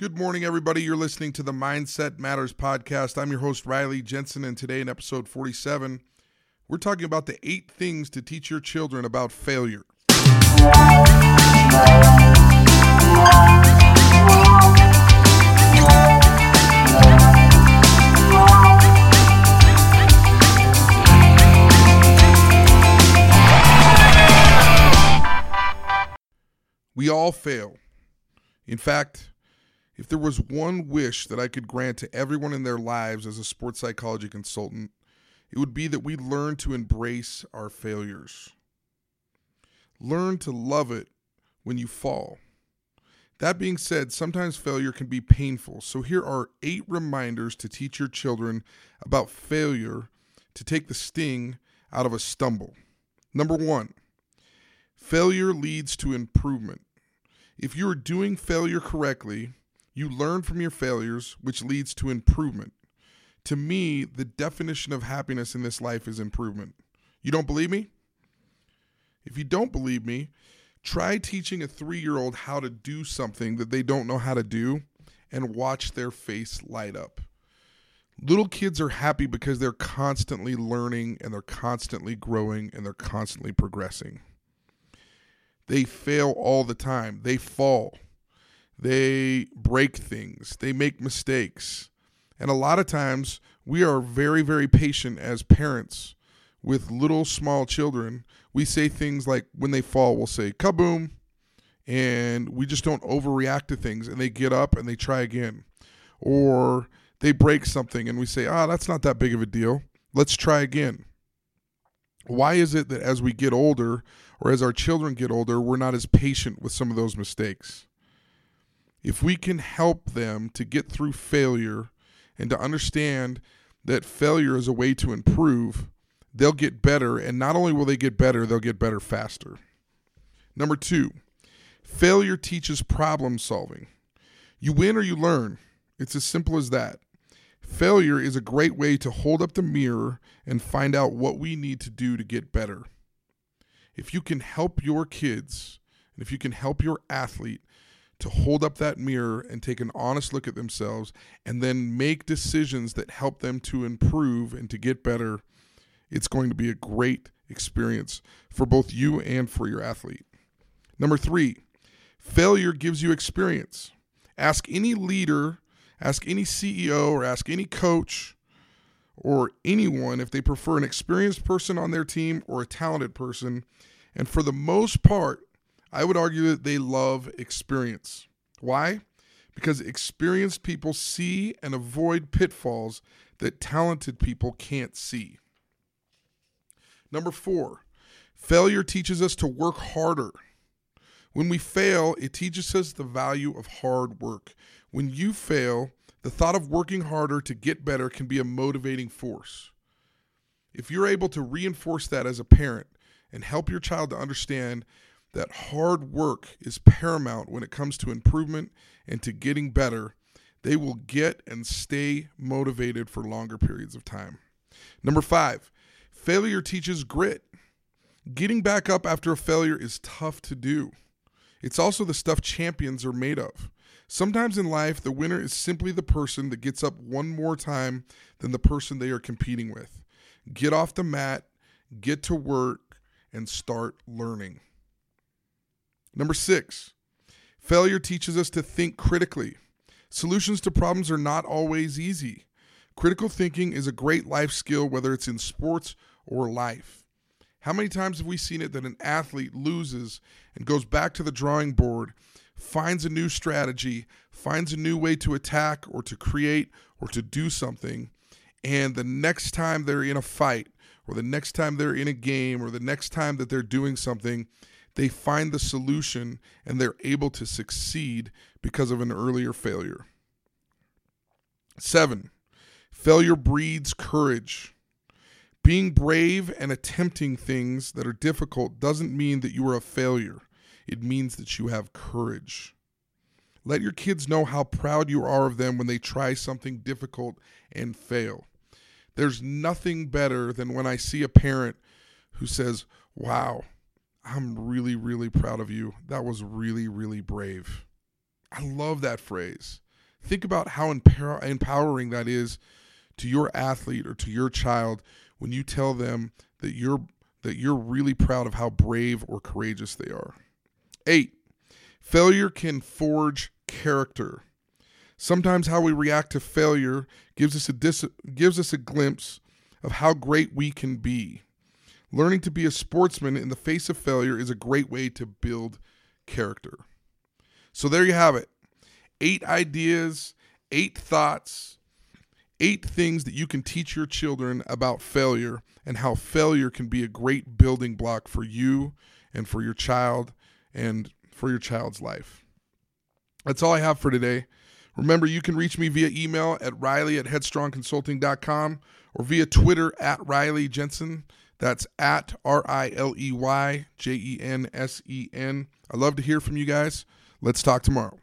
Good morning, everybody. You're listening to the Mindset Matters podcast. I'm your host, Riley Jensen, and today in episode 47, we're talking about the eight things to teach your children about failure. We all fail. In fact, if there was one wish that I could grant to everyone in their lives as a sports psychology consultant, it would be that we learn to embrace our failures. Learn to love it when you fall. That being said, sometimes failure can be painful. So here are eight reminders to teach your children about failure to take the sting out of a stumble. Number one, failure leads to improvement. If you are doing failure correctly, you learn from your failures, which leads to improvement. To me, the definition of happiness in this life is improvement. You don't believe me? If you don't believe me, try teaching a three year old how to do something that they don't know how to do and watch their face light up. Little kids are happy because they're constantly learning and they're constantly growing and they're constantly progressing. They fail all the time, they fall, they break things, they make mistakes. And a lot of times we are very, very patient as parents with little small children. We say things like when they fall, we'll say kaboom, and we just don't overreact to things and they get up and they try again. Or they break something and we say, ah, that's not that big of a deal. Let's try again. Why is it that as we get older or as our children get older, we're not as patient with some of those mistakes? If we can help them to get through failure and to understand that failure is a way to improve, they'll get better. And not only will they get better, they'll get better faster. Number two, failure teaches problem solving. You win or you learn. It's as simple as that. Failure is a great way to hold up the mirror and find out what we need to do to get better. If you can help your kids, and if you can help your athlete to hold up that mirror and take an honest look at themselves and then make decisions that help them to improve and to get better, it's going to be a great experience for both you and for your athlete. Number three, failure gives you experience. Ask any leader, ask any CEO, or ask any coach or anyone if they prefer an experienced person on their team or a talented person. And for the most part, I would argue that they love experience. Why? Because experienced people see and avoid pitfalls that talented people can't see. Number four, failure teaches us to work harder. When we fail, it teaches us the value of hard work. When you fail, the thought of working harder to get better can be a motivating force. If you're able to reinforce that as a parent and help your child to understand that hard work is paramount when it comes to improvement and to getting better, they will get and stay motivated for longer periods of time. Number five, failure teaches grit. Getting back up after a failure is tough to do. It's also the stuff champions are made of. Sometimes in life, the winner is simply the person that gets up one more time than the person they are competing with. Get off the mat, get to work, and start learning. Number six, failure teaches us to think critically. Solutions to problems are not always easy. Critical thinking is a great life skill, whether it's in sports or life. How many times have we seen it that an athlete loses and goes back to the drawing board, finds a new strategy, finds a new way to attack or to create or to do something, and the next time they're in a fight, or the next time they're in a game, or the next time that they're doing something, they find the solution and they're able to succeed because of an earlier failure. Seven, failure breeds courage. Being brave and attempting things that are difficult doesn't mean that you are a failure. It means that you have courage. Let your kids know how proud you are of them when they try something difficult and fail. There's nothing better than when I see a parent who says, Wow, I'm really, really proud of you. That was really, really brave. I love that phrase. Think about how empower- empowering that is to your athlete or to your child when you tell them that you're that you're really proud of how brave or courageous they are. 8. Failure can forge character. Sometimes how we react to failure gives us a dis- gives us a glimpse of how great we can be. Learning to be a sportsman in the face of failure is a great way to build character. So there you have it. 8 ideas, 8 thoughts, 8 things that you can teach your children about failure and how failure can be a great building block for you and for your child and for your child's life. That's all I have for today. Remember, you can reach me via email at riley at headstrongconsulting.com or via Twitter at Riley Jensen. That's at R I L E Y J E N S E N. I love to hear from you guys. Let's talk tomorrow.